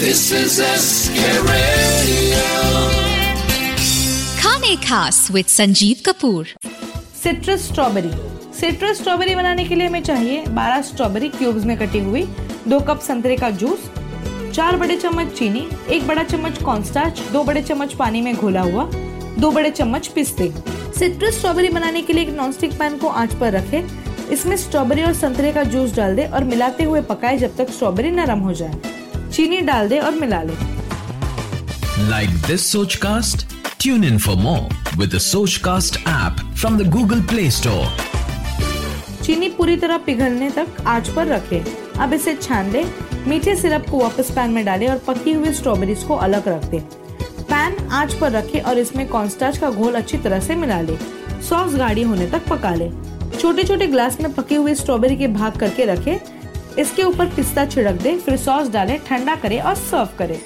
This is SK Radio. खाने खास with Sanjeev Kapoor. Citrus strawberry citrus strawberry बनाने के लिए हमें चाहिए 12 स्ट्रॉबेरी क्यूब्स में कटी हुई दो कप संतरे का जूस चार बड़े चम्मच चीनी एक बड़ा चम्मच कॉर्नस्टार्च दो बड़े चम्मच पानी में घोला हुआ दो बड़े चम्मच पिस्ते। सिट्रस स्ट्रॉबेरी बनाने के लिए एक नॉनस्टिक पैन को आँच पर रखें। इसमें स्ट्रॉबेरी और संतरे का जूस डाल दे और मिलाते हुए पकाए जब तक स्ट्रॉबेरी नरम हो जाए। चीनी डाल दे और मिला ले। Like this Sochcast? Tune in for more with the Sochcast app from the Google Play Store. चीनी पूरी तरह पिघलने तक आँच पर रखें। अब इसे छान दे मीठे सिरप को वापस पैन में डालें और पकी हुई स्ट्रॉबेरीज को अलग रख दें। पैन आँच पर रखें और इसमें कॉर्नस्टार्च का घोल अच्छी तरह से मिला ले। सॉस गाढ़ी होने तक पका ले। छोटे छोटे ग्लास में पकी हुई स्ट्रॉबेरी के भाग करके रखें। इसके ऊपर पिस्ता छिड़क दें फिर सॉस डालें ठंडा करें और सर्व करें।